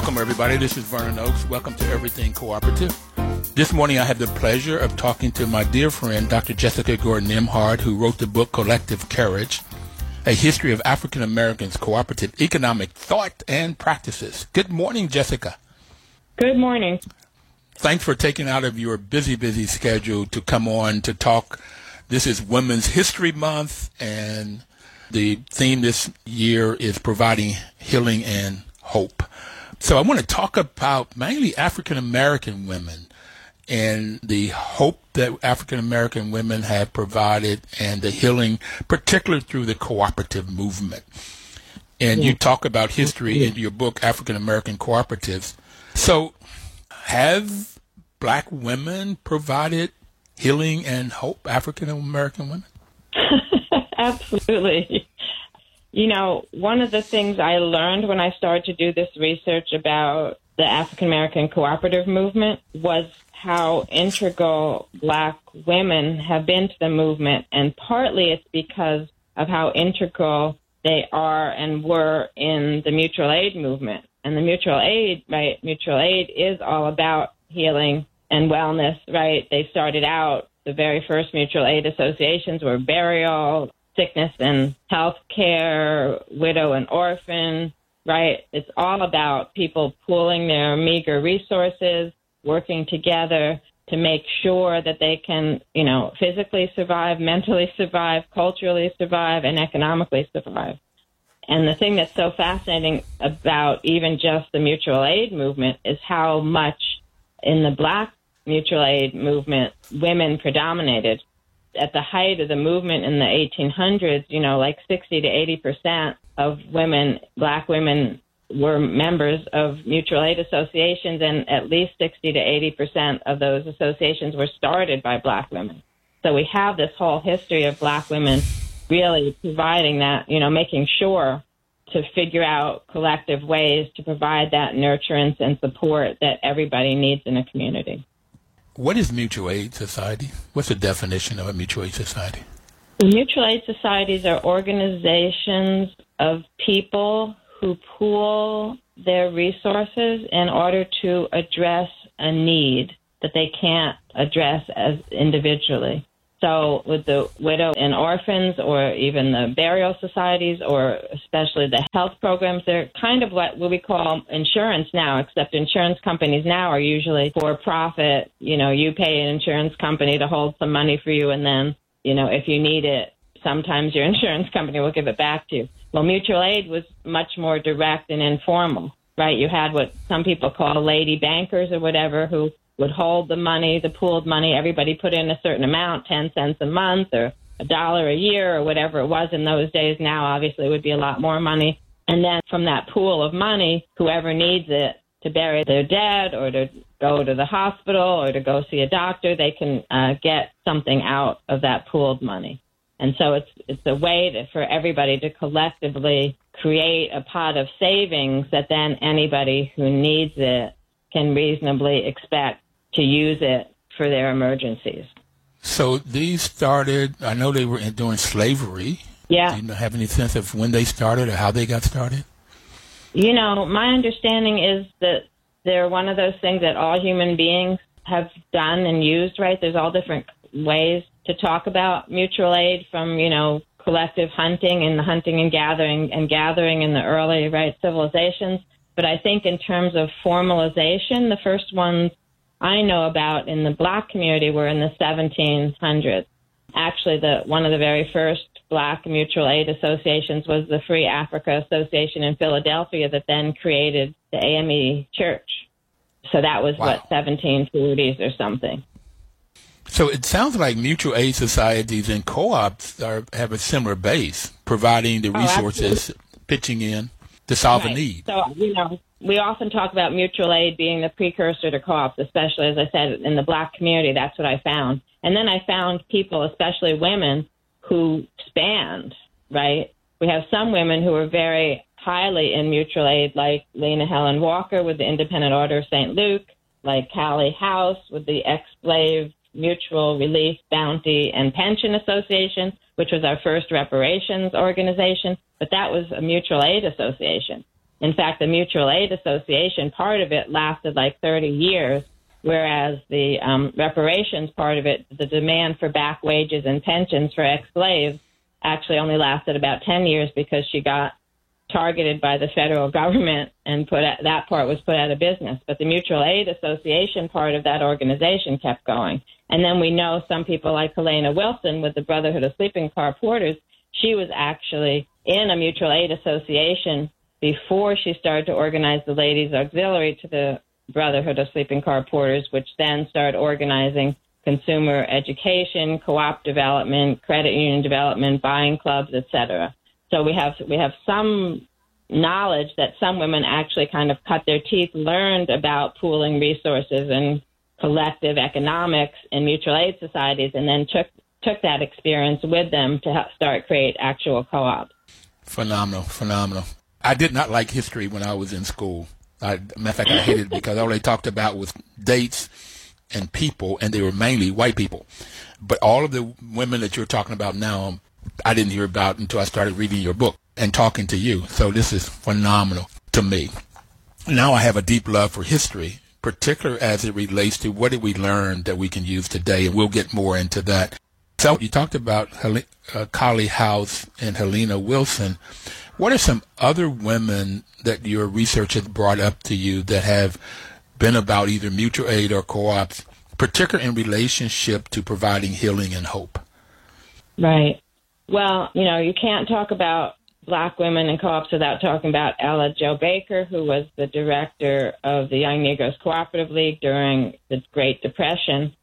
Welcome, everybody. This is Vernon Oakes. Welcome to Everything Cooperative. This morning, I have the pleasure of talking to my dear friend, Dr. Jessica Gordon Nembhard, who wrote the book Collective Courage A History of African Americans' Cooperative Economic Thought and Practices. Good morning, Jessica. Good morning. Thanks for taking out of your busy, busy schedule to come on to talk. This is Women's History Month, and the theme this year is providing healing and hope. So I want to talk about mainly African American women and the hope that African American women have provided and the healing, particularly through the cooperative movement. And you talk about history in your book, African American Cooperatives. So have black women provided healing and hope, African American women? Absolutely. You know, one of the things I learned when I started to do this research about the African American cooperative movement was how integral black women have been to the movement. And partly it's because of how integral they are and were in the mutual aid movement. And the mutual aid, right? Mutual aid is all about healing and wellness, right? They started out, the very first mutual aid associations were burial, sickness and health care, widow and orphan, right? It's all about people pooling their meager resources, working together to make sure that they can, you know, physically survive, mentally survive, culturally survive, and economically survive. And the thing that's so fascinating about even just the mutual aid movement is how much in the black mutual aid movement women predominated at the height of the movement in the 1800s, you know, like 60 to 80 percent of women, black women, were members of mutual aid associations, and at least 60 to 80 percent of those associations were started by black women. So we have this whole history of black women really providing that, you know, making sure to figure out collective ways to provide that nurturance and support that everybody needs in a community. What is mutual aid society? What's the definition of a mutual aid society? Mutual aid societies are organizations of people who pool their resources in order to address a need that they can't address as individually. So with the widow and orphans or even the burial societies or especially the health programs, they're kind of what we call insurance now, except insurance companies now are usually for profit. You know, you pay an insurance company to hold some money for you and then, you know, if you need it, sometimes your insurance company will give it back to you. Well, mutual aid was much more direct and informal, right? You had what some people call lady bankers or whatever who would hold the money, the pooled money. Everybody put in a certain amount, 10 cents a month or a dollar a year or whatever it was in those days. Now, obviously, it would be a lot more money. And then from that pool of money, whoever needs it to bury their dead or to go to the hospital or to go see a doctor, they can uh, get something out of that pooled money. And so it's it's a way to, for everybody to collectively create a pot of savings that then anybody who needs it can reasonably expect to use it for their emergencies. So these started, I know they were doing slavery. Yeah. Do you have any sense of when they started or how they got started? You know, my understanding is that they're one of those things that all human beings have done and used, right? There's all different ways to talk about mutual aid from, you know, collective hunting and the hunting and gathering and gathering in the early, right, civilizations. But I think in terms of formalization, the first ones I know about in the black community were in the 1700s. Actually, the one of the very first black mutual aid associations was the Free Africa Association in Philadelphia that then created the AME Church. So that was wow. what 1740s or something. So it sounds like mutual aid societies and co-ops are, have a similar base, providing the Oh, resources, pitching in to solve Right. a need. So, you know, we often talk about mutual aid being the precursor to co-ops, especially as I said in the black community. That's what I found. And then I found people, especially women, who spanned, right? We have some women who are very highly in mutual aid, like Lena Helen Walker with the Independent Order of St. Luke, like Callie House with the ex-slave Mutual Relief Bounty and Pension Association, which was our first reparations organization, but that was a mutual aid association. In fact, the mutual aid association part of it lasted like 30 years, whereas the um, reparations part of it, the demand for back wages and pensions for ex-slaves, actually only lasted about 10 years because she got targeted by the federal government and put at, that part was put out of business. But the mutual aid association part of that organization kept going. And then we know some people like Helena Wilson with the Brotherhood of Sleeping Car Porters. She was actually in a mutual aid association before she started to organize the ladies auxiliary to the Brotherhood of Sleeping Car Porters, which then started organizing consumer education, co-op development, credit union development, buying clubs, etc. So we have we have some knowledge that some women actually kind of cut their teeth, learned about pooling resources and collective economics in mutual aid societies, and then took took that experience with them to help start create actual co-ops. Phenomenal, phenomenal. I did not like history when I was in school. I, matter of fact, I hated it because all they talked about was dates and people, and they were mainly white people. But all of the women that you're talking about now, I didn't hear about until I started reading your book and talking to you. So this is phenomenal to me. Now I have a deep love for history, particularly as it relates to what did we learn that we can use today, and we'll get more into that. So you talked about Hel- uh, House and Helena Wilson. What are some other women that your research has brought up to you that have been about either mutual aid or co-ops, particularly in relationship to providing healing and hope? Right. Well, you know, you can't talk about black women in co-ops without talking about Ella Jo Baker, who was the director of the Young Negroes Cooperative League during the Great Depression,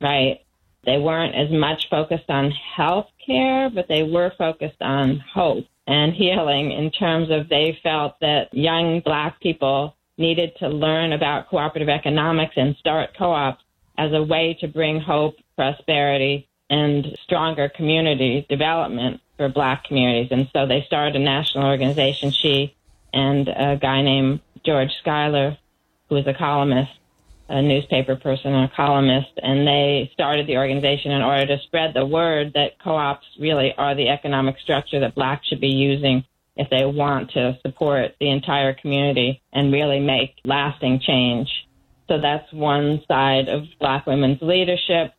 right? They weren't as much focused on health care, but they were focused on hope and healing in terms of they felt that young black people needed to learn about cooperative economics and start co-ops as a way to bring hope, prosperity, and stronger community development for black communities. And so they started a national organization, she and a guy named George Schuyler, who was a columnist, a newspaper person and a columnist, and they started the organization in order to spread the word that co-ops really are the economic structure that blacks should be using if they want to support the entire community and really make lasting change. So that's one side of black women's leadership.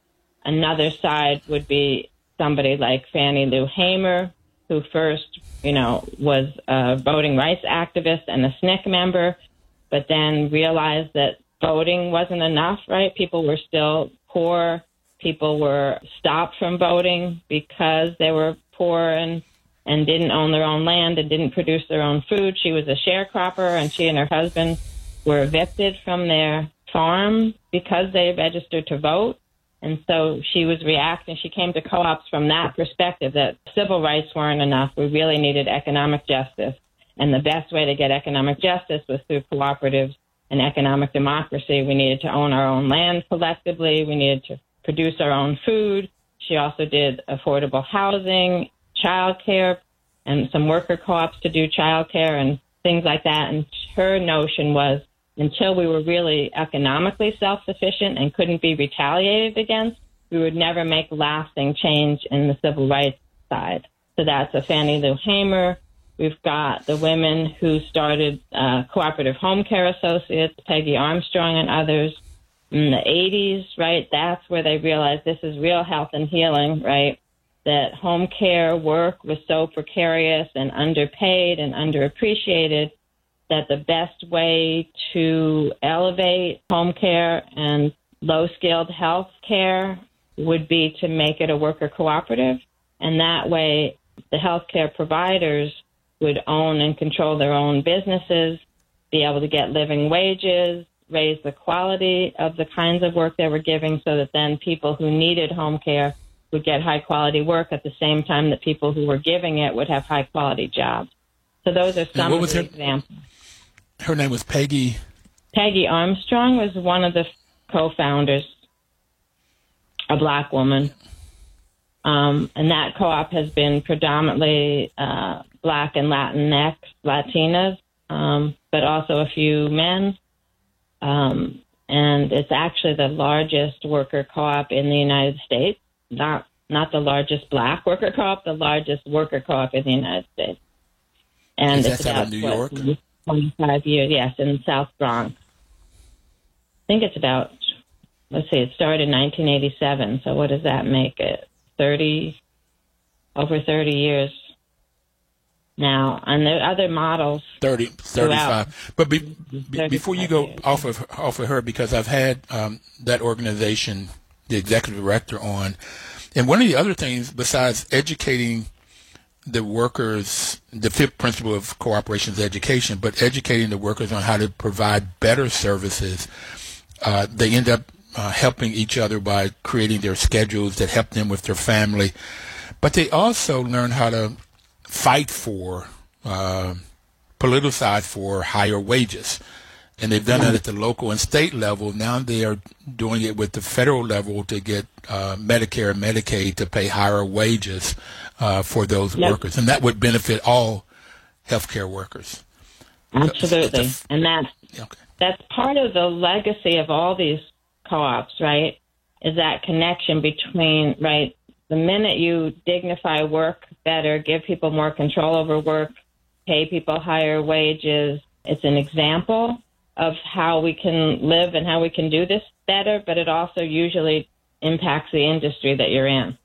Another side would be somebody like Fannie Lou Hamer, who first, you know, was a voting rights activist and a SNCC member, but then realized that voting wasn't enough, right? People were still poor. People were stopped from voting because they were poor and and didn't own their own land and didn't produce their own food. She was a sharecropper and she and her husband were evicted from their farm because they registered to vote. And so she was reacting. She came to co-ops from that perspective that civil rights weren't enough. We really needed economic justice. And the best way to get economic justice was through cooperatives and economic democracy. We needed to own our own land collectively. We needed to produce our own food. She also did affordable housing, childcare, and some worker co-ops to do childcare and things like that. And her notion was until we were really economically self-sufficient and couldn't be retaliated against, we would never make lasting change in the civil rights side. So that's a Fannie Lou Hamer. We've got the women who started uh, cooperative home care associates, Peggy Armstrong and others in the 80s, right? That's where they realized this is real health and healing, right? That home care work was so precarious and underpaid and underappreciated that the best way to elevate home care and low skilled health care would be to make it a worker cooperative. And that way, the healthcare providers would own and control their own businesses, be able to get living wages, raise the quality of the kinds of work they were giving so that then people who needed home care would get high quality work at the same time that people who were giving it would have high quality jobs. So those are some of the her, examples. Her name was Peggy. Peggy Armstrong was one of the co-founders, a black woman. Um, and that co-op has been predominantly uh, black and Latinx, Latinas, um, but also a few men. Um, and it's actually the largest worker co-op in the United States. Not not the largest black worker co-op, the largest worker co-op in the United States. And Is it's about New what, York? 25 years, yes, in South Bronx. I think it's about, let's see, it started in 1987. So what does that make it? 30, over 30 years now. And there are other models. 30, 35. But be, be, before you go off of, off of her, because I've had um, that organization, the executive director on, and one of the other things besides educating the workers, the fifth principle of cooperation is education, but educating the workers on how to provide better services. Uh, they end up uh, helping each other by creating their schedules that help them with their family, but they also learn how to fight for, uh, politicize for higher wages. And they've done that at the local and state level. Now they are doing it with the federal level to get uh, Medicare and Medicaid to pay higher wages uh, for those yep. workers, and that would benefit all healthcare workers. Absolutely, the, and that's okay. that's part of the legacy of all these co-ops, right? Is that connection between right the minute you dignify work better, give people more control over work, pay people higher wages, it's an example of how we can live and how we can do this better, but it also usually impacts the industry that you're in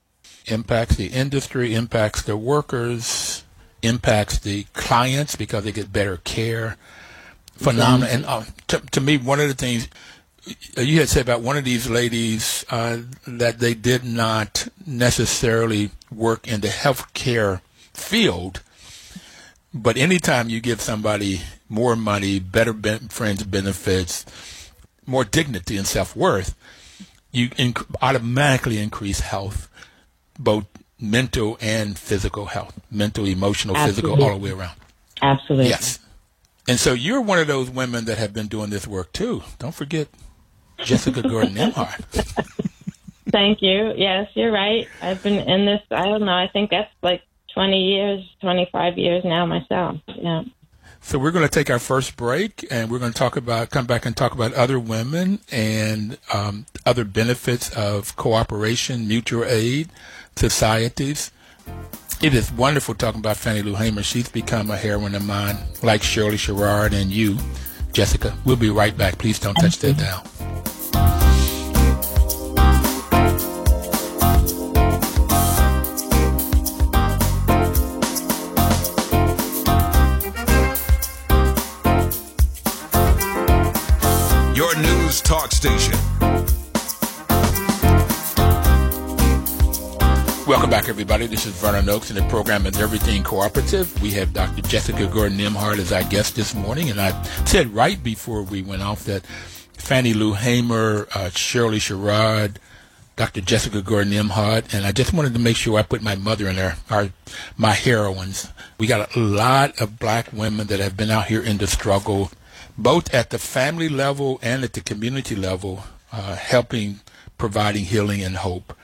impacts the industry, impacts the workers, impacts the clients because they get better care. Phenomenal. And uh, to, to, me, one of the things you had said about one of these ladies uh, that they did not necessarily work in the healthcare field, but anytime you give somebody more money, better ben- friends benefits, more dignity and self worth, you inc- automatically increase health both mental and physical health, mental, emotional, Absolutely. physical, all the way around. Absolutely. Yes. And so you're one of those women that have been doing this work too. Don't forget Jessica Gordon Nembhard. Thank you. Yes, you're right. I've been in this, I don't know, I think that's like 20 years, 25 years now myself. Yeah. So we're going to take our first break, and we're going to talk about come back and talk about other women and um, other benefits of cooperation, mutual aid, societies. It is wonderful talking about Fannie Lou Hamer. She's become a heroine of mine, like Shirley Sherrod and you, Jessica. We'll be right back. Please don't touch that dial. Your news talk station. Welcome back, everybody. This is Vernon Oakes, and the program is Everything Cooperative. We have Dr. Jessica Gordon Nembhard as our guest this morning, and I said right before we went off that Fannie Lou Hamer, uh, Shirley Sherrod, Dr. Jessica Gordon Nembhard, and I just wanted to make sure I put my mother in there, our, my heroines. We got a lot of black women that have been out here in the struggle, both at the family level and at the community level, uh, helping, providing healing and hope.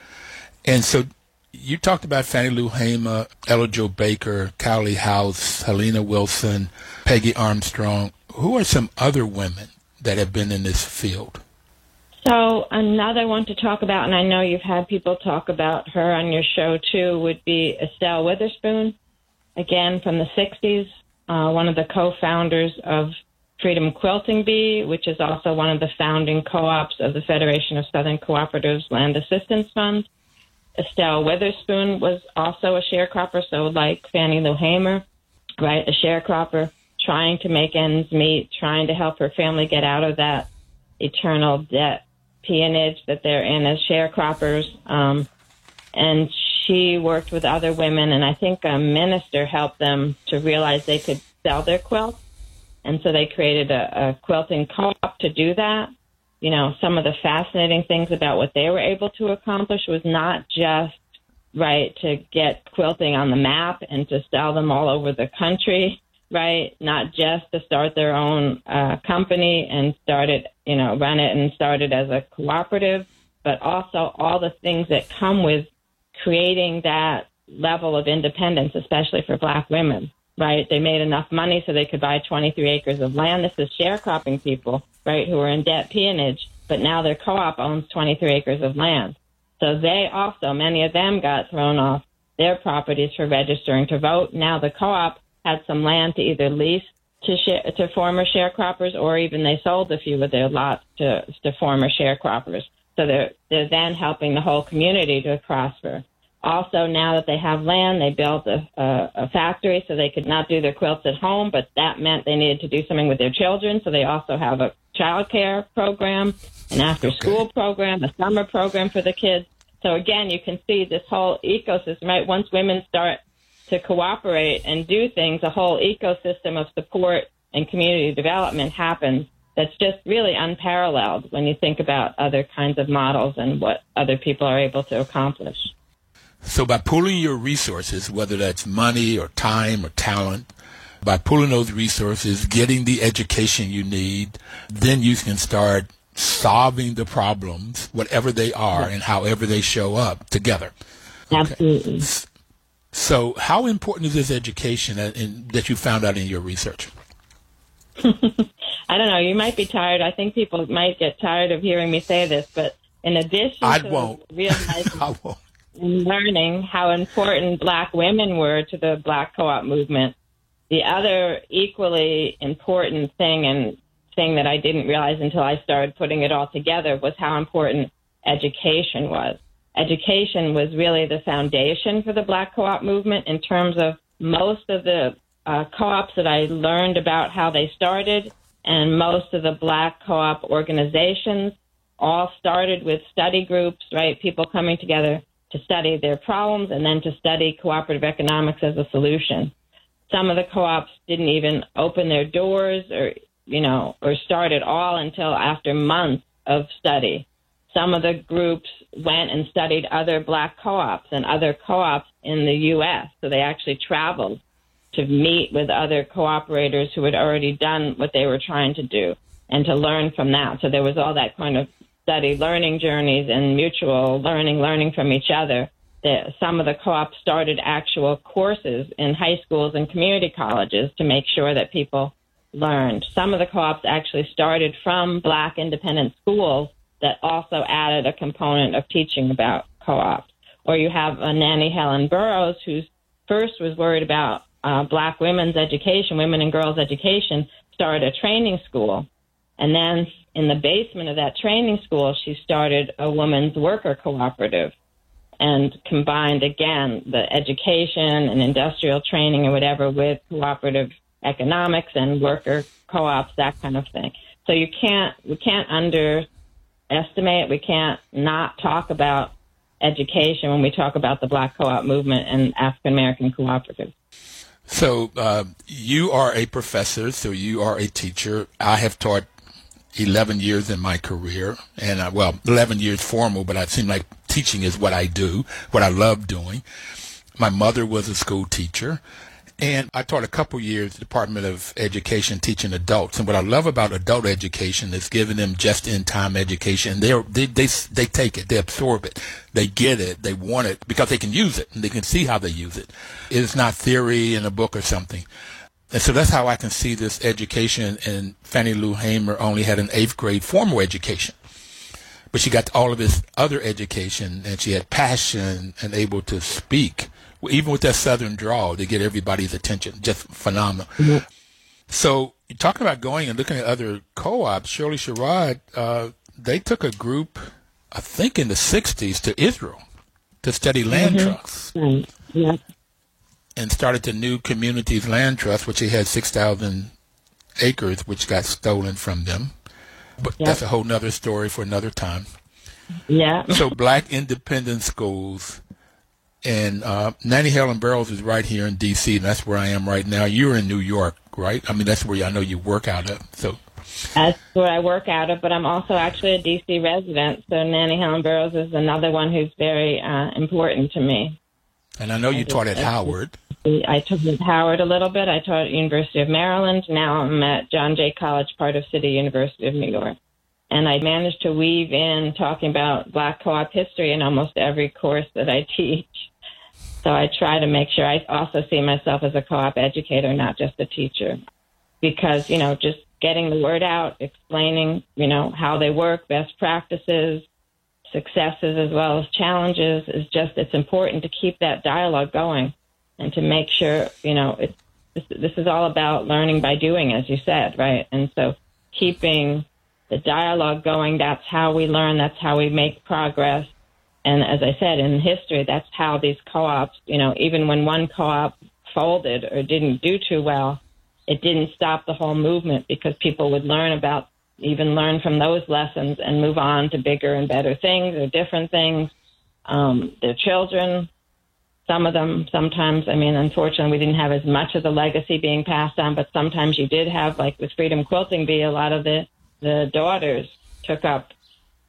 And so you talked about Fannie Lou Hamer, Ella Jo Baker, Callie House, Helena Wilson, Peggy Armstrong. Who are some other women that have been in this field? So another one to talk about, and I know you've had people talk about her on your show too, would be Estelle Witherspoon, again from the 60s, uh, one of the co-founders of Freedom Quilting Bee, which is also one of the founding co-ops of the Federation of Southern Cooperatives Land Assistance Fund. Estelle Witherspoon was also a sharecropper, so like Fannie Lou Hamer, right, a sharecropper trying to make ends meet, trying to help her family get out of that eternal debt peonage that they're in as sharecroppers. Um, and she worked with other women, and I think a minister helped them to realize they could sell their quilts. And so they created a, a quilting co-op to do that. You know, some of the fascinating things about what they were able to accomplish was not just right to get quilting on the map and to sell them all over the country, right? Not just to start their own uh, company and start it, you know, run it and start it as a cooperative, but also all the things that come with creating that level of independence, especially for black women, right? They made enough money so they could buy 23 acres of land. This is sharecropping people, right, who were in debt peonage, but now their co-op owns 23 acres of land. So they also, many of them got thrown off their properties for registering to vote. Now the co-op had some land to either lease to share, to former sharecroppers or even they sold a few of their lots to, to former sharecroppers. So they're, they're then helping the whole community to prosper. Also, now that they have land, they built a, a, a factory so they could not do their quilts at home, but that meant they needed to do something with their children. So they also have a child care program, an after school okay. program, a summer program for the kids. So again, you can see this whole ecosystem, right? Once women start to cooperate and do things, a whole ecosystem of support and community development happens that's just really unparalleled when you think about other kinds of models and what other people are able to accomplish. So by pooling your resources, whether that's money or time or talent, by pooling those resources, getting the education you need, then you can start solving the problems, whatever they are and however they show up together. Absolutely. So, how important is this education in, that you found out in your research? I don't know. You might be tired. I think people might get tired of hearing me say this, but in addition I to won't. realizing I won't. And learning how important black women were to the black co-op movement, the other equally important thing and thing that I didn't realize until I started putting it all together was how important education was. Education was really the foundation for the black co-op movement in terms of most of the uh, co-ops that I learned about how they started and most of the black co-op organizations all started with study groups, right? People coming together to study their problems and then to study cooperative economics as a solution. Some of the co-ops didn't even open their doors or, you know, or start at all until after months of study. Some of the groups went and studied other black co-ops and other co-ops in the U.S. So they actually traveled to meet with other cooperators who had already done what they were trying to do and to learn from that. So there was all that kind of study learning journeys and mutual learning, learning from each other. The, some of the co-ops started actual courses in high schools and community colleges to make sure that people learned. Some of the co-ops actually started from black independent schools that also added a component of teaching about co-ops. Or you have a Nannie Helen Burroughs who first was worried about uh, black women's education, women and girls education, started a training school. And then in the basement of that training school, she started a women's worker cooperative and combined again the education and industrial training and whatever with cooperative economics and worker co-ops, that kind of thing. So you can't, we can't underestimate, we can't not talk about education when we talk about the black co-op movement and African American cooperatives. So uh, you are a professor, so you are a teacher. I have taught 11 years in my career, and uh, well, 11 years formal, but I seem like teaching is what I do, what I love doing. My mother was a school teacher, and I taught a couple years Department of Education teaching adults. And what I love about adult education is giving them just-in-time education. they they they they take it, they absorb it, they get it, they want it because they can use it and they can see how they use it. It's not theory in a book or something. And so that's how I can see this education. And Fannie Lou Hamer only had an eighth grade formal education, but she got all of this other education, and she had passion and able to speak, even with that southern drawl, to get everybody's attention. Just phenomenal. Mm-hmm. So you're talking about going and looking at other co-ops. Shirley Sherrod, uh, they took a group, I think, in the '60s to Israel to study land mm-hmm. trusts. Right. Yeah and started the new communities land trust, which they had 6,000 acres, which got stolen from them. But Yep. that's a whole nother story for another time. Yeah. So black independent schools and uh, Nannie Helen Burroughs is right here in D.C. and that's where I am right now. You're in New York, right? I mean, that's where I know you work out of. So That's where I work out of, but I'm also actually a DC resident. So Nannie Helen Burroughs is another one who's very uh, important to me. And I know you taught at Howard. I taught at Howard a little bit. I taught at University of Maryland. Now I'm at John Jay College, part of City University of New York. And I managed to weave in talking about Black co-op history in almost every course that I teach. So I try to make sure I also see myself as a co-op educator, not just a teacher. Because, you know, just getting the word out, explaining, you know, how they work, best practices, successes as well as challenges is just it's important to keep that dialogue going and to make sure you know it's this, this is all about learning by doing as you said right? And so keeping the dialogue going that's how we learn that's how we make progress. And as i said in history that's how these co-ops you know even when one co-op folded or didn't do too well it didn't stop the whole movement because people would learn about even learn from those lessons and move on to bigger and better things or different things. Um, their children, some of them, sometimes, I mean, unfortunately, we didn't have as much of the legacy being passed on, but sometimes you did have, like with Freedom Quilting Bee, a lot of the, the daughters took up,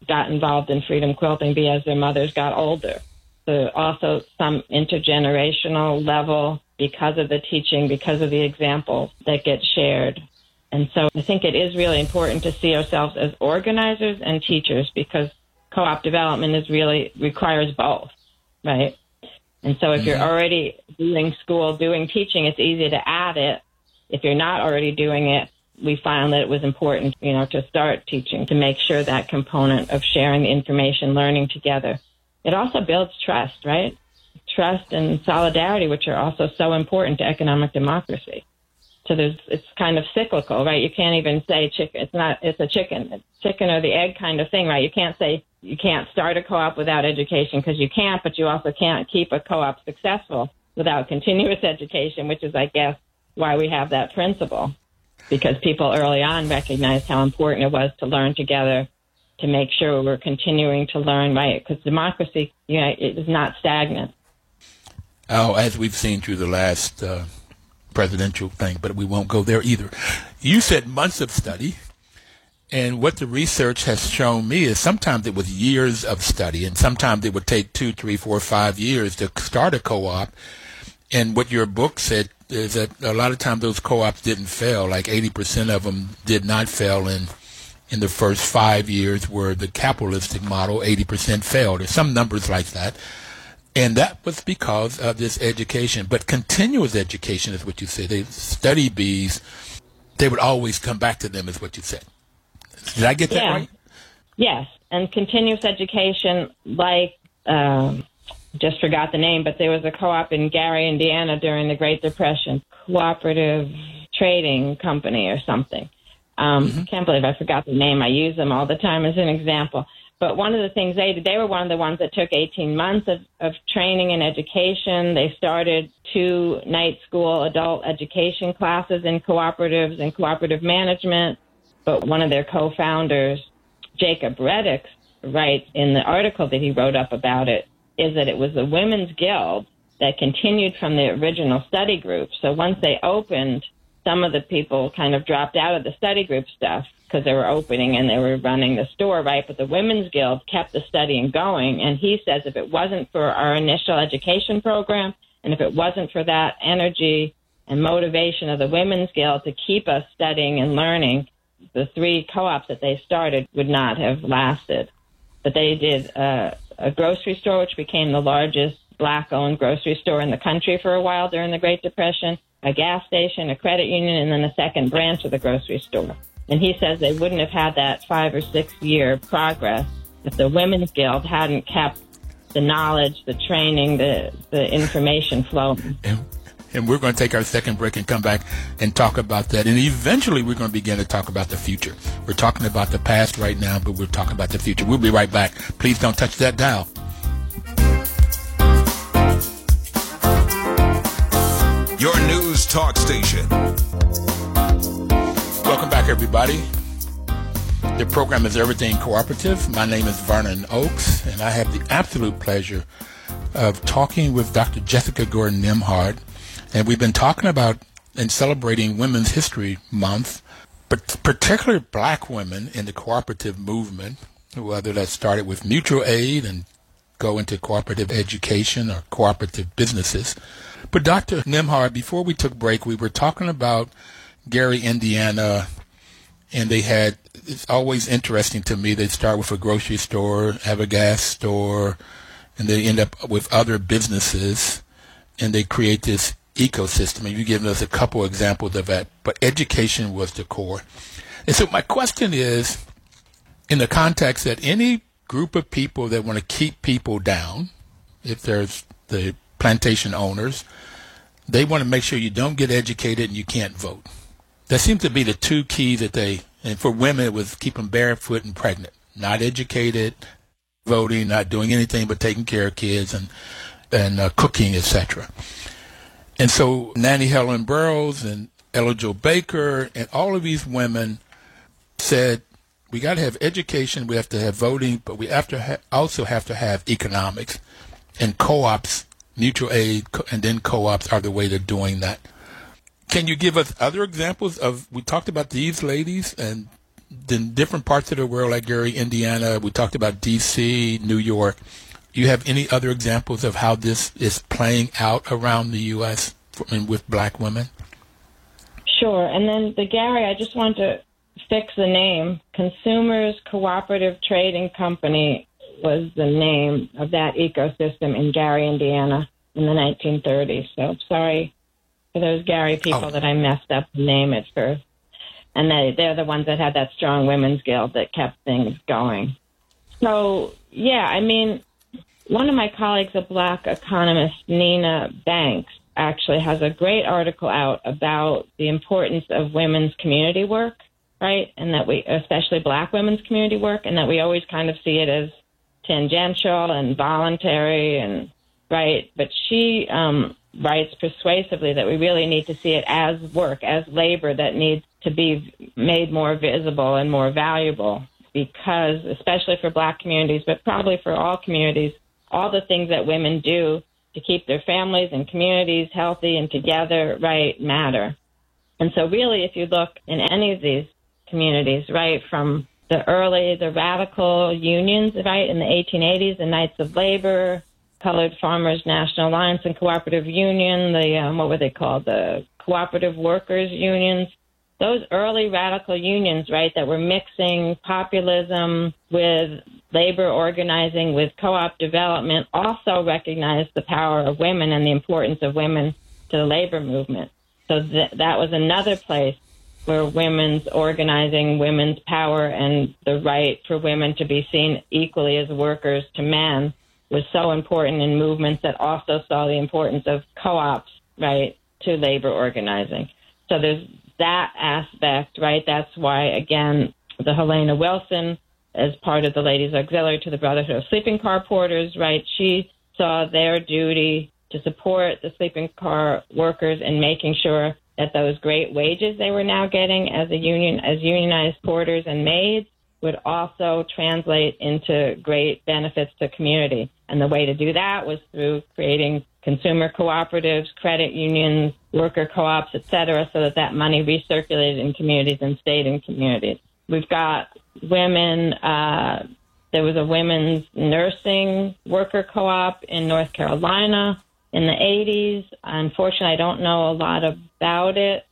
got involved in Freedom Quilting Bee as their mothers got older. So also some intergenerational level because of the teaching, because of the examples that get shared. And so I think it is really important to see ourselves as organizers and teachers because co-op development is really requires both, right? And so if you're mm-hmm. already doing school, doing teaching, it's easy to add it. If you're not already doing it, we found that it was important, you know, to start teaching to make sure that component of sharing the information, learning together. It also builds trust, right? Trust and solidarity, which are also so important to economic democracy. So there's, it's kind of cyclical, right? You can't even say chicken. It's not, it's a chicken, it's chicken or the egg kind of thing, right? You can't say you can't start a co-op without education because you can't, but you also can't keep a co-op successful without continuous education, which is, I guess, why we have that principle. Because people early on recognized how important it was to learn together, to make sure we're continuing to learn, right? Because democracy, you know, it is not stagnant. Oh, as we've seen through the last uh, presidential thing, but we won't go there either. You said months of study, and what the research has shown me is sometimes it was years of study, and sometimes it would take two, three, four, five years to start a co-op. And what your book said is that a lot of times those co-ops didn't fail. Like 80% of them did not fail in in the first five years, where the capitalistic model 80% failed. There's some numbers like that. And that was because of this education. But continuous education is what you said. They study bees. They would always come back to them, is what you said. Did I get that Yeah. right? Yes, and continuous education, like um, just forgot the name, but there was a co-op in Gary, Indiana during the Great Depression, cooperative trading company or something. Um, Can't believe I forgot the name. I use them all the time as an example. But one of the things they did, they were one of the ones that took 18 months of, of training and education. They started two night school adult education classes in cooperatives and cooperative management. But one of their co-founders, Jacob Reddix, writes in the article that he wrote up about it, is that it was the Women's Guild that continued from the original study group. So once they opened, some of the people kind of dropped out of the study group stuff because they were opening and they were running the store, right? But the Women's Guild kept the studying going. And he says if it wasn't for our initial education program and if it wasn't for that energy and motivation of the Women's Guild to keep us studying and learning, the three co-ops that they started would not have lasted. But they did uh, a grocery store, which became the largest black-owned grocery store in the country for a while during the Great Depression, a gas station, a credit union, and then a second branch of the grocery store. And he says they wouldn't have had that five or six year progress if the Women's Guild hadn't kept the knowledge, the training, the, the information flowing. And, and we're going to take our second break and come back and talk about that. And eventually we're going to begin to talk about the future. We're talking about the past right now, but we're talking about the future. We'll be right back. Please don't touch that dial. Your news talk station. Welcome back, everybody. The program is Everything Cooperative. My name is Vernon Oakes, and I have the absolute pleasure of talking with Dr. Jessica Gordon Nembhard. And we've been talking about and celebrating Women's History Month, but particularly black women in the cooperative movement, whether that started with mutual aid and go into cooperative education or cooperative businesses. But Dr. Nembhard, before we took break, we were talking about Gary, Indiana, and they had it's always interesting to me. They start with a grocery store, have a gas store, and they end up with other businesses, and they create this ecosystem. And you've given us a couple examples of that, but education was the core. And so my question is, in the context that any group of people that want to keep people down, if there's the plantation owners, they want to make sure you don't get educated and you can't vote. That seems to be the two keys that they, and for women, it was keep them barefoot and pregnant, not educated, voting, not doing anything but taking care of kids and and uh, cooking, etc. And so Nannie Helen Burroughs and Ella Jo Baker and all of these women said, we got to have education, we have to have voting, but we have to ha- also have to have economics. And co-ops, mutual aid, co- and then co-ops are the way to doing that. Can you give us other examples of, we talked about these ladies and in different parts of the world, like Gary, Indiana, we talked about D.C., New York. You have any other examples of how this is playing out around the U.S. For, mean, with black women? Sure. And then the Gary, I just want to fix the name. Consumers Cooperative Trading Company was the name of that ecosystem in Gary, Indiana in the 1930s. So sorry for those Gary people oh. that I messed up the name at first. And they, they're the ones that had that strong women's guild that kept things going. So, yeah, I mean, one of my colleagues, a black economist, Nina Banks, actually has a great article out about the importance of women's community work, right? And that we, especially black women's community work, and that we always kind of see it as tangential and voluntary and right. But she um, writes persuasively that we really need to see it as work, as labor that needs to be made more visible and more valuable because, especially for black communities, but probably for all communities, all the things that women do to keep their families and communities healthy and together, right, matter. And so, really, if you look in any of these communities, right, from the early, the radical unions, right, in the 1880s, the Knights of Labor, Colored Farmers National Alliance and Cooperative Union, the um, what were they called? The Cooperative Workers Unions. Those early radical unions, right, that were mixing populism with labor organizing, with co-op development, also recognized the power of women and the importance of women to the labor movement. So th- that was another place where women's organizing, women's power, and the right for women to be seen equally as workers to men was so important in movements that also saw the importance of co-ops, right, to labor organizing. So there's that aspect, right? That's why, again, the Helena Wilson, as part of the Ladies Auxiliary to the Brotherhood of Sleeping Car Porters, right? She saw their duty to support the sleeping car workers in making sure that those great wages they were now getting as a union, as unionized porters and maids would also translate into great benefits to community. And the way to do that was through creating consumer cooperatives, credit unions, worker co-ops, et cetera, so that that money recirculated in communities and stayed in communities. We've got women, uh, there was a women's nursing worker co-op in North Carolina in the 80s. Unfortunately, I don't know a lot about it,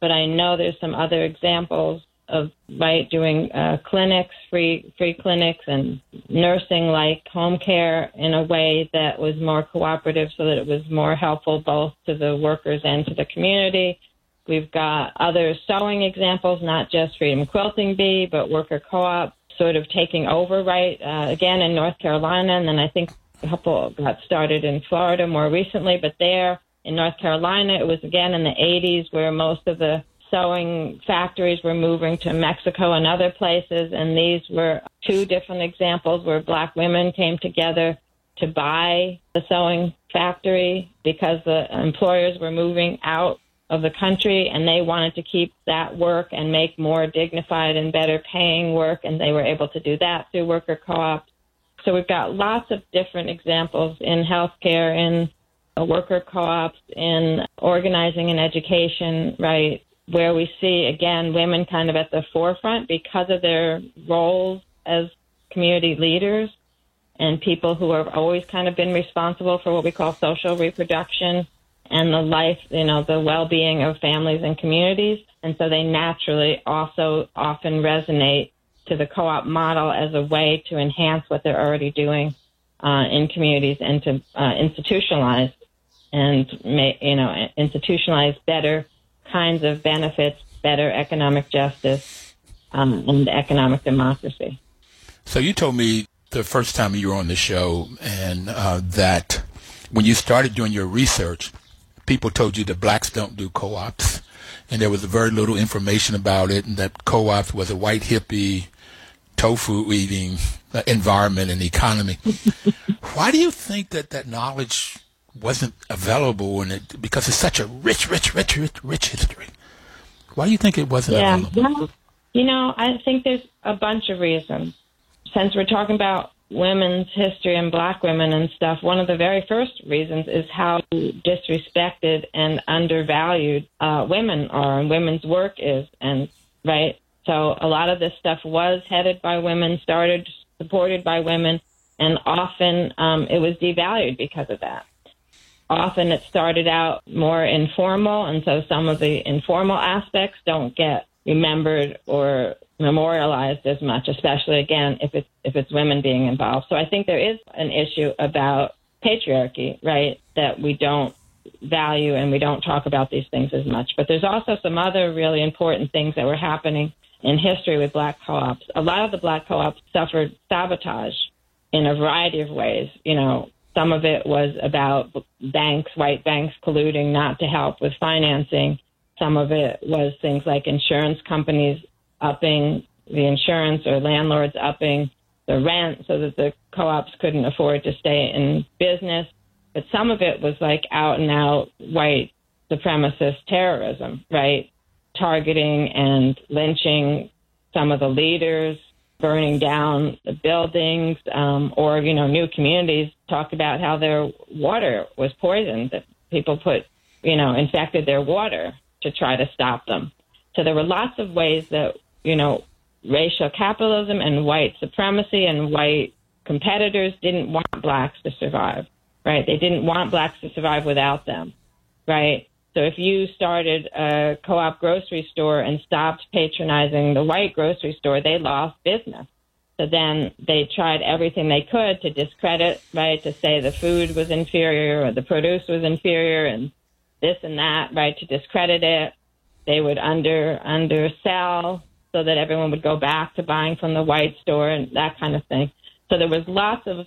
but I know there's some other examples of right doing uh, clinics, free free clinics, and nursing like home care in a way that was more cooperative, so that it was more helpful both to the workers and to the community. We've got other sewing examples, not just Freedom Quilting Bee, but worker co-op sort of taking over right uh, again in North Carolina, and then I think a couple got started in Florida more recently, but there in North Carolina, it was again in the 80s where most of the sewing factories were moving to Mexico and other places, and these were two different examples where black women came together to buy the sewing factory because the employers were moving out of the country, and they wanted to keep that work and make more dignified and better paying work, and they were able to do that through worker co-ops. So we've got lots of different examples in healthcare, in worker co-ops, in organizing and education, right, where we see again women kind of at the forefront because of their roles as community leaders and people who have always kind of been responsible for what we call social reproduction and the life, you know, the well-being of families and communities. And so they naturally also often resonate to the co-op model as a way to enhance what they're already doing uh, in communities and to uh, institutionalize and you know, institutionalize better kinds of benefits, better economic justice, um, and economic democracy. So you told me the first time you were on the show, and uh, that when you started doing your research, people told you that blacks don't do co-ops, and there was very little information about it, and that co-ops was a white hippie, tofu eating environment and economy. Why do you think that that knowledge wasn't available and it because it's such a rich, rich, rich, rich, rich history? Why do you think it wasn't yeah, available? Well, you know, I think there's a bunch of reasons since we're talking about women's history and black women and stuff, one of the very first reasons is how disrespected and undervalued uh, women are and women's work is. And right, so a lot of this stuff was headed by women, started supported by women, and often um, it was devalued because of that. Often it started out more informal, and so some of the informal aspects don't get remembered or memorialized as much, especially again if it's if it's women being involved. So I think there is an issue about patriarchy, right? That we don't value and we don't talk about these things as much. But there's also some other really important things that were happening in history with black co-ops. A lot of the black co-ops suffered sabotage in a variety of ways. You know, some of it was about banks, white banks colluding not to help with financing. Some of it was things like insurance companies upping the insurance or landlords upping the rent so that the co-ops couldn't afford to stay in business. But some of it was like out and out white supremacist terrorism, right? Targeting and lynching some of the leaders, burning down the buildings, um, or, you know, new communities talked about how their water was poisoned, that people put, you know, infected their water to try to stop them. So there were lots of ways that you know, racial capitalism and white supremacy and white competitors didn't want blacks to survive, right? They didn't want blacks to survive without them, right? So if you started a co-op grocery store and stopped patronizing the white grocery store, they lost business. So then they tried everything they could to discredit, right? To say the food was inferior or the produce was inferior and this and that, right? To discredit it. They would under undersell so that everyone would go back to buying from the white store and that kind of thing. So there was lots of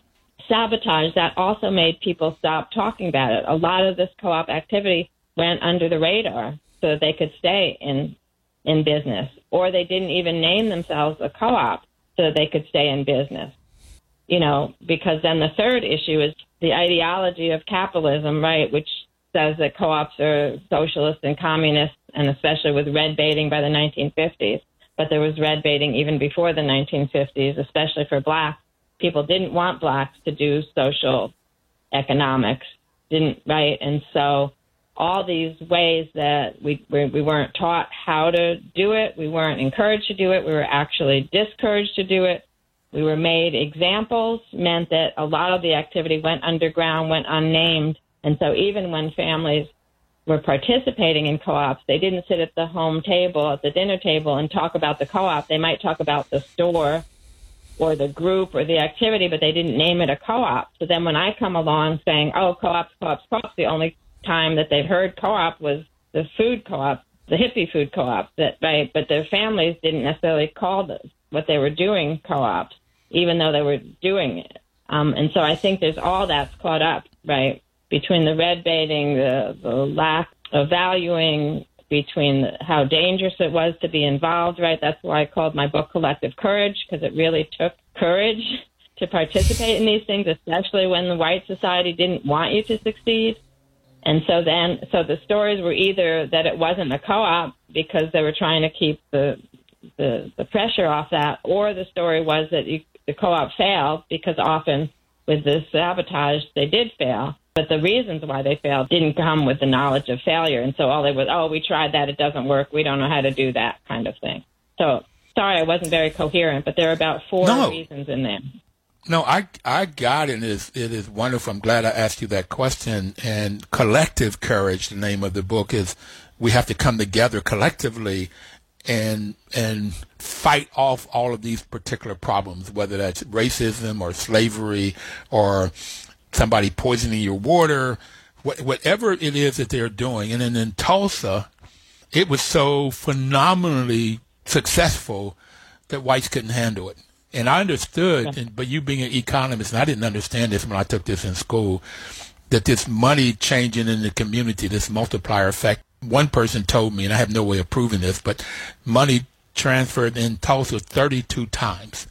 sabotage that also made people stop talking about it. A lot of this co-op activity went under the radar so they could stay in in business, or they didn't even name themselves a co-op so they could stay in business. You know, because then the third issue is the ideology of capitalism, right, which says that co-ops are socialist and communist, and especially with red baiting by the 1950s but there was red baiting even before the 1950s, especially for blacks. People didn't want blacks to do social economics, didn't right, and so all these ways that we, we we weren't taught how to do it, we weren't encouraged to do it, we were actually discouraged to do it. We were made examples meant that a lot of the activity went underground, went unnamed, and so even when families were participating in co-ops, they didn't sit at the home table, at the dinner table and talk about the co-op. They might talk about the store or the group or the activity, but they didn't name it a co-op. So then when I come along saying, oh, co-ops, co-ops, co-ops, the only time that they'd heard co-op was the food co-op, the hippie food co-op, that, right? But their families didn't necessarily call what they were doing co-ops, even though they were doing it. Um, and so I think there's all that's caught up, right? between the red baiting, the, the lack of valuing, between how dangerous it was to be involved, right? That's why I called my book Collective Courage, because it really took courage to participate in these things, especially when the white society didn't want you to succeed. And so then, so the stories were either that it wasn't a co-op because they were trying to keep the the, the pressure off that, or the story was that you, the co-op failed because often with the sabotage they did fail, but the reasons why they failed didn't come with the knowledge of failure, and so all they was, oh, we tried that, it doesn't work, we don't know how to do that kind of thing. So sorry, I wasn't very coherent, but there are about four No. reasons in there. No, I I got it. It is it is wonderful. I'm glad I asked you that question. And collective courage, the name of the book is. We have to come together collectively, and and fight off all of these particular problems, whether that's racism or slavery or somebody poisoning your water, wh- whatever it is that they're doing. And then in Tulsa, it was so phenomenally successful that whites couldn't handle it. And I understood, and, but you being an economist, and I didn't understand this when I took this in school, that this money changing in the community, this multiplier effect. One person told me, and I have no way of proving this, but money transferred in Tulsa 32 times.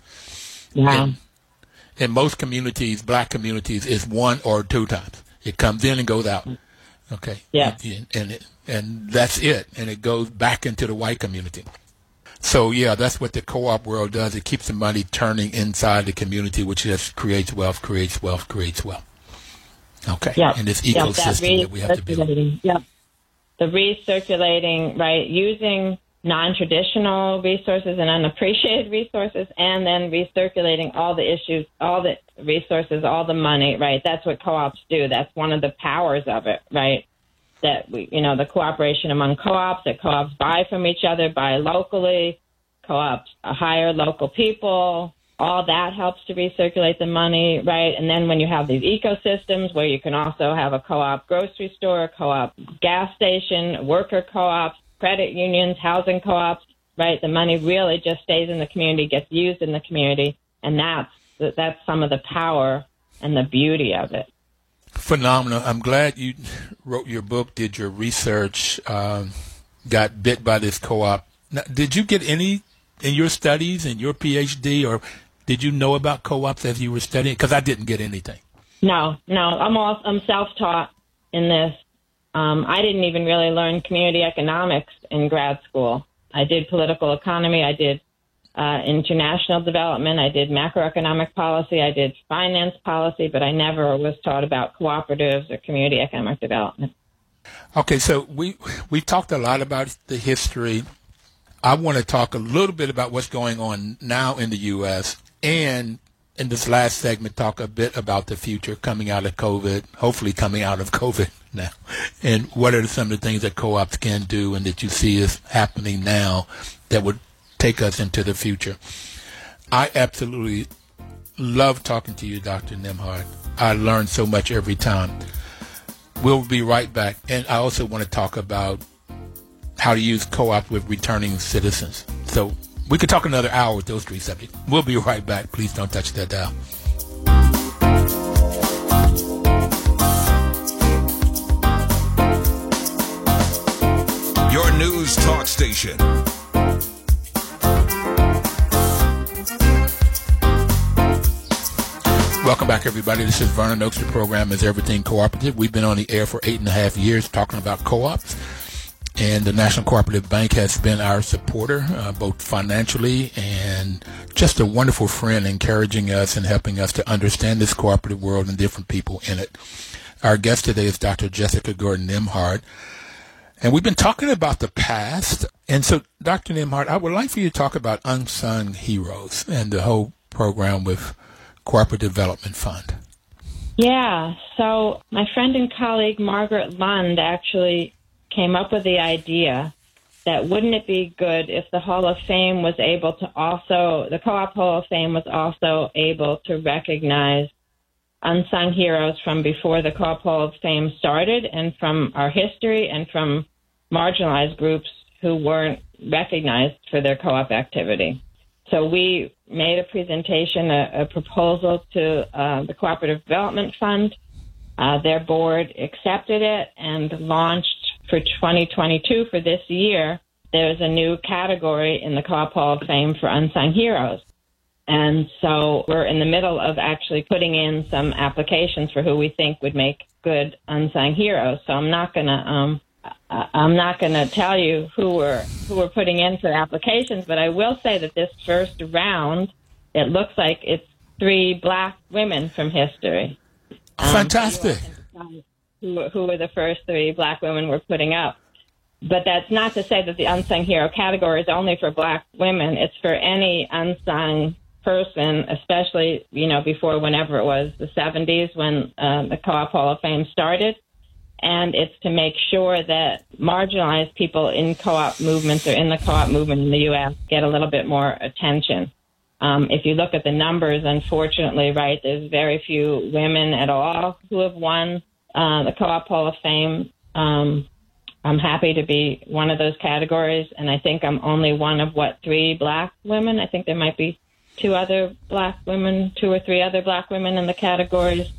And in most communities, black communities, is one or two times. It comes in and goes out. Okay. Yeah. And, and it, and that's it. And it goes back into the white community. So yeah, that's what the co-op world does. It keeps the money turning inside the community, which just creates wealth, creates wealth, creates wealth. Okay. Yeah. In this ecosystem that we have to build. Yep. The recirculating, right, using non-traditional resources and unappreciated resources and then recirculating all the issues, all the resources, all the money, right? That's what co-ops do. That's one of the powers of it, right? That we, you know, the cooperation among co-ops, that co-ops buy from each other, buy locally, co-ops uh, hire local people, all that helps to recirculate the money, right? And then when you have these ecosystems where you can also have a co-op grocery store, a co-op gas station, worker co-ops, credit unions, housing co-ops, right? The money really just stays in the community, gets used in the community, and that's that's some of the power and the beauty of it. Phenomenal. I'm glad you wrote your book, did your research, um, got bit by this co-op. Now, did you get any in your studies and your PhD, or did you know about co-ops as you were studying? Because I didn't get anything. No, no, I'm all I'm self-taught in this. Um, I didn't even really learn community economics in grad school. I did political economy. I did uh, international development. I did macroeconomic policy. I did finance policy, but I never was taught about cooperatives or community economic development. Okay, so we we talked a lot about the history. I want to talk a little bit about what's going on now in the U.S. and in this last segment talk a bit about the future coming out of COVID, hopefully coming out of COVID now, and what are some of the things that co-ops can do and that you see is happening now that would take us into the future. I absolutely love talking to you, Dr. Nembhard. I learn so much every time. We'll be right back. And I also want to talk about how to use co-op with returning citizens. So we could talk another hour with those three subjects. We'll be right back. Please don't touch that dial. Your news talk station. Welcome back, everybody. This is Vernon Oakes. The program is Everything Cooperative. We've been on the air for eight and a half years talking about co-ops. And the National Cooperative Bank has been our supporter, uh, both financially and just a wonderful friend, encouraging us and helping us to understand this cooperative world and different people in it. Our guest today is Dr. Jessica Gordon Nembhard. And we've been talking about the past. And so, Dr. Nembhard, I would like for you to talk about unsung heroes and the whole program with Cooperative Development Fund. Yeah. So my friend and colleague Margaret Lund actually came up with the idea that wouldn't it be good if the Hall of Fame was able to also, the Co-op Hall of Fame was also able to recognize unsung heroes from before the Co-op Hall of Fame started and from our history and from marginalized groups who weren't recognized for their co-op activity. So we made a presentation, a, a proposal to uh, the Cooperative Development Fund. Uh, their board accepted it and launched for 2022 for this year. There's a new category in the Co-op Hall of Fame for unsung heroes. And so we're in the middle of actually putting in some applications for who we think would make good unsung heroes. So I'm not gonna um, I'm not gonna tell you who we're who we're putting in for applications, but I will say that this first round, it looks like it's three black women from history. Um, Fantastic. Who, who were the first three black women we're putting up? But that's not to say that the unsung hero category is only for black women. It's for any unsung person, especially, you know, before whenever it was the 70s when um, the Co-op Hall of Fame started. And it's to make sure that marginalized people in co-op movements or in the co-op movement in the U.S. get a little bit more attention. Um, if you look at the numbers, unfortunately, right, there's very few women at all who have won uh, the Co-op Hall of Fame. Um, I'm happy to be one of those categories, and I think I'm only one of what three black women. I think there might be two other black women, two or three other black women in the categories.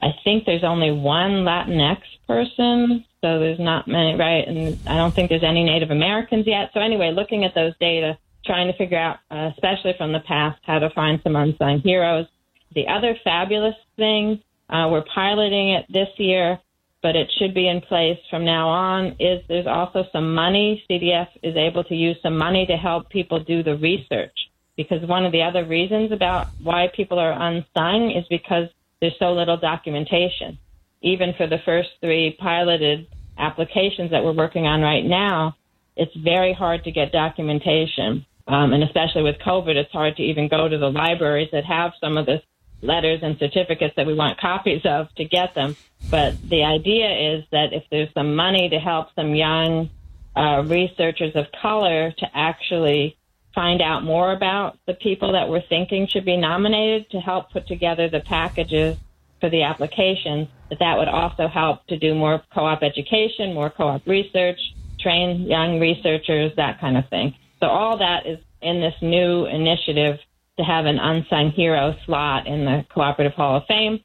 I think there's only one Latinx person, so there's not many, right? And I don't think there's any Native Americans yet. So anyway, looking at those data, trying to figure out, uh, especially from the past, how to find some unsung heroes. The other fabulous thing, uh, we're piloting it this year but it should be in place from now on, is there's also some money. CDF is able to use some money to help people do the research. Because one of the other reasons about why people are unsung is because there's so little documentation. Even for the first three piloted applications that we're working on right now, it's very hard to get documentation. Um, and especially with COVID, it's hard to even go to the libraries that have some of the letters and certificates that we want copies of to get them. But the idea is that if there's some money to help some young uh, researchers of color to actually find out more about the people that we're thinking should be nominated to help put together the packages for the applications, that would also help to do more co-op education, more co-op research, train young researchers, that kind of thing. So all that is in this new initiative to have an unsung hero slot in the Cooperative Hall of Fame.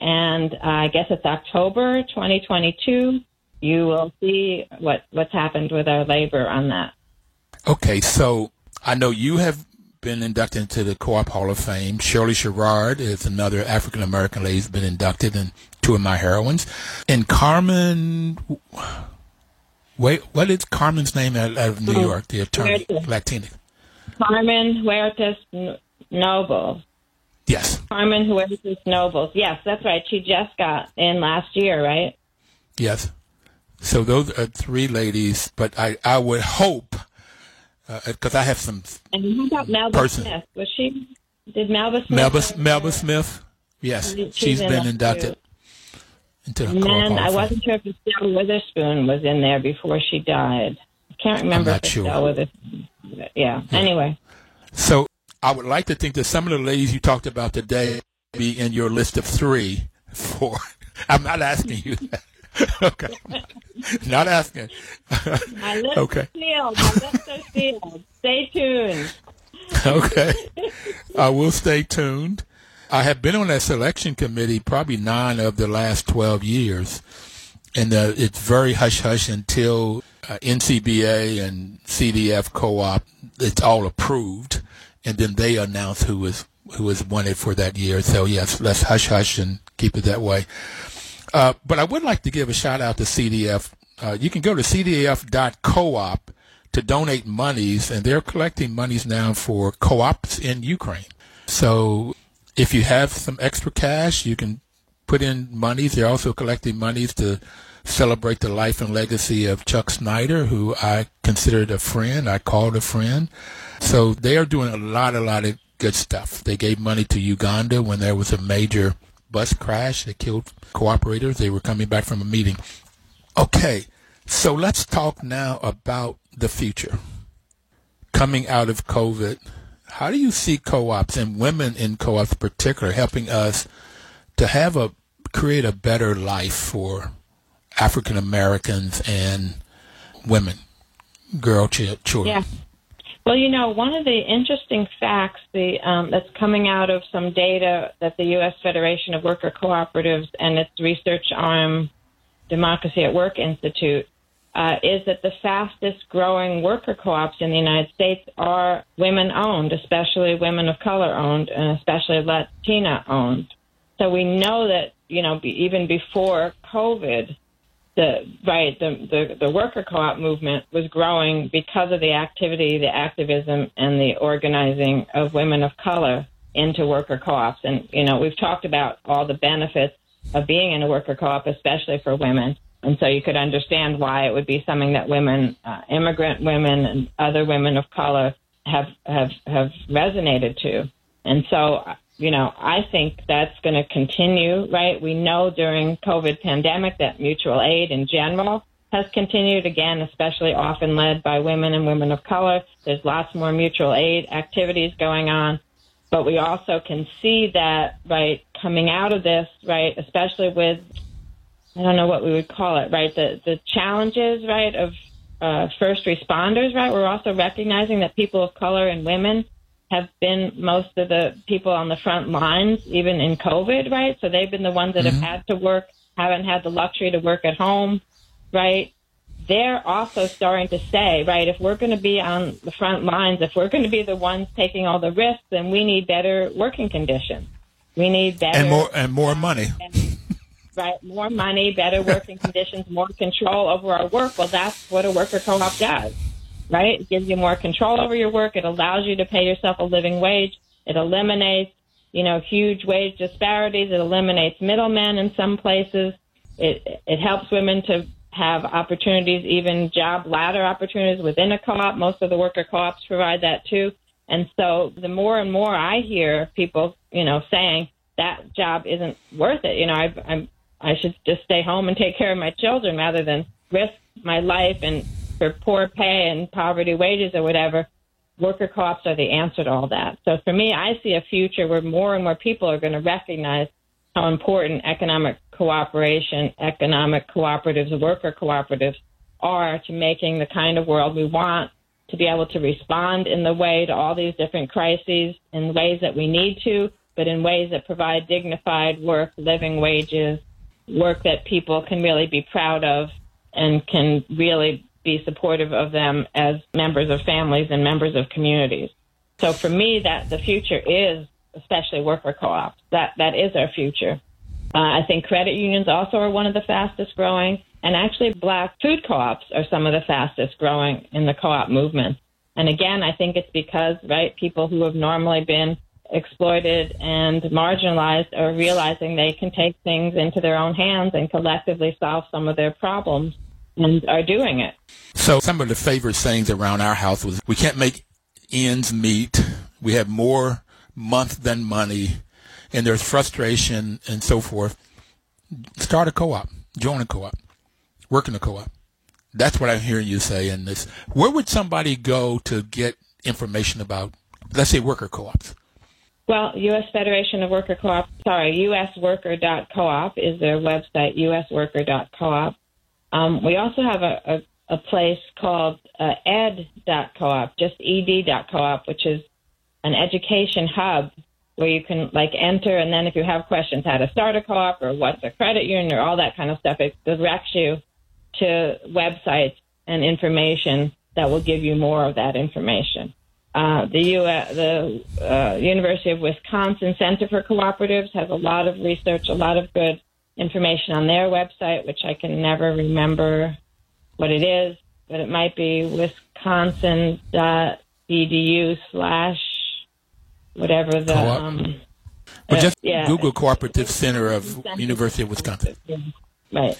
And uh, I guess it's October 2022. You will see what, what's happened with our labor on that. Okay, so I know you have been inducted into the Co-op Hall of Fame. Shirley Sherrod is another African American lady who's been inducted in two of my heroines. And Carmen, wait, what is Carmen's name out, of New York, the attorney, Latina? Carmen Huertas Noble. Yes. Carmen Huertas Nobles. Yes, that's right. She just got in last year, right? Yes. So those are three ladies, but I, I would hope, because uh, I have some. And how about Melba person. Smith? Was she? Did Melba Smith? Melba, Melba Smith. Yes, she's, she's been inducted too. And then I wasn't sure if Estelle Witherspoon was in there before she died. I can't remember. I'm not sure. Estelle Witherspoon. Yeah. yeah. Anyway. So I would like to think that some of the ladies you talked about today be in your list of three. For I'm not asking you that. okay, not asking. My lips okay. sealed. My lips are sealed. Stay tuned. okay, I will stay tuned. I have been on that selection committee probably nine of the last twelve years, and uh, it's very hush hush until uh, NCBA and CDF co-op. It's all approved and then they announce who is who is wanted for that year. So yes, let's hush hush and keep it that way. Uh, but I would like to give a shout out to CDF. Uh, you can go to cdf.coop to donate monies, and they're collecting monies now for co-ops in Ukraine. So if you have some extra cash, you can put in monies. They're also collecting monies to celebrate the life and legacy of Chuck Snyder, who I considered a friend. I called a friend. So they are doing a lot, a lot of good stuff. They gave money to Uganda when there was a major bus crash that killed cooperators. They were coming back from a meeting. Okay, so let's talk now about the future. Coming out of COVID, how do you see co-ops and women in co-ops in particular helping us to have a create a better life for African Americans and women, girl ch- children? Yeah. Well, you know, one of the interesting facts the, um, that's coming out of some data that the U.S. Federation of Worker Cooperatives and its research arm, Democracy at Work Institute, uh, is that the fastest growing worker co-ops in the United States are women owned, especially women of color owned, and especially Latina owned. So we know that you know, even before COVID, the right the, the the worker co-op movement was growing because of the activity, the activism, and the organizing of women of color into worker co-ops. And you know, we've talked about all the benefits of being in a worker co-op, especially for women. And so you could understand why it would be something that women, uh, immigrant women, and other women of color have have have resonated to. And so you know, I think that's going to continue, right? We know during COVID pandemic that mutual aid in general has continued again, especially often led by women and women of color. There's lots more mutual aid activities going on. But we also can see that, right, coming out of this, right, especially with, I don't know what we would call it, right, the, the challenges, right, of uh, first responders, right, we're also recognizing that people of color and women have been most of the people on the front lines, even in COVID, right? So they've been the ones that mm-hmm. have had to work, haven't had the luxury to work at home, right? They're also starting to say, right, if we're going to be on the front lines, if we're going to be the ones taking all the risks, then we need better working conditions. We need better and more and more money. Right, more money, better working conditions, more control over our work. Well, that's what a worker co-op does right? It gives you more control over your work. It allows you to pay yourself a living wage. It eliminates, you know, huge wage disparities. It eliminates middlemen in some places. It, it helps women to have opportunities, even job ladder opportunities within a co-op. Most of the worker co-ops provide that too. And so the more and more I hear people, you know, saying that job isn't worth it, you know, I, I'm, I should just stay home and take care of my children rather than risk my life and for poor pay and poverty wages or whatever, worker co-ops are the answer to all that. So for me, I see a future where more and more people are going to recognize how important economic cooperation, economic cooperatives, worker cooperatives are to making the kind of world we want to be able to respond in the way to all these different crises in ways that we need to, but in ways that provide dignified work, living wages, work that people can really be proud of and can really be supportive of them as members of families and members of communities. So for me, that the future is especially worker co-ops. That that is our future. Uh, I think credit unions also are one of the fastest growing, and actually, black food co-ops are some of the fastest growing in the co-op movement. And again, I think it's because right people who have normally been exploited and marginalized are realizing they can take things into their own hands and collectively solve some of their problems and are doing it. So some of the favorite sayings around our house was, we can't make ends meet. We have more month than money and there's frustration and so forth. Start a co-op, join a co-op, work in a co-op. That's what I'm hearing you say in this. Where would somebody go to get information about, let's say, worker co-ops? Well, U.S. Federation of Worker Co-op, sorry, usworker.coop is their website, usworker.coop. Um, we also have a, a, a place called uh, ed.coop, just ed.coop, which is an education hub where you can like enter and then if you have questions how to start a co-op or what's a credit union or all that kind of stuff, it directs you to websites and information that will give you more of that information. Uh, the, U- the uh, University of Wisconsin Center for Cooperatives has a lot of research, a lot of good information on their website, which I can never remember what it is, but it might be wisconsin.edu slash whatever the. Um, well, just uh, yeah, Google Cooperative Center of Center University of Wisconsin. Right.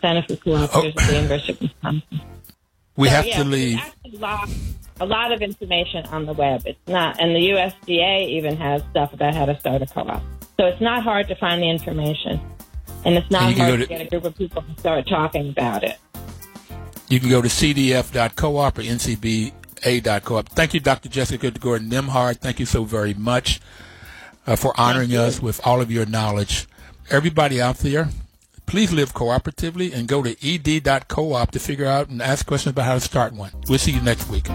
Center for Cooperatives oh. University of Wisconsin. We so, have yeah, to leave. A lot, of information on the web. It's not, and the USDA even has stuff about how to start a co-op. So it's not hard to find the information. And it's not and hard to, to, get a group of people to start talking about it. You can go to cdf.coop or ncba.coop. Thank you, Dr. Jessica Gordon Nembhard. Thank you so very much uh, for honoring us with all of your knowledge. Everybody out there, please live cooperatively and go to ed.coop to figure out and ask questions about how to start one. We'll see you next week.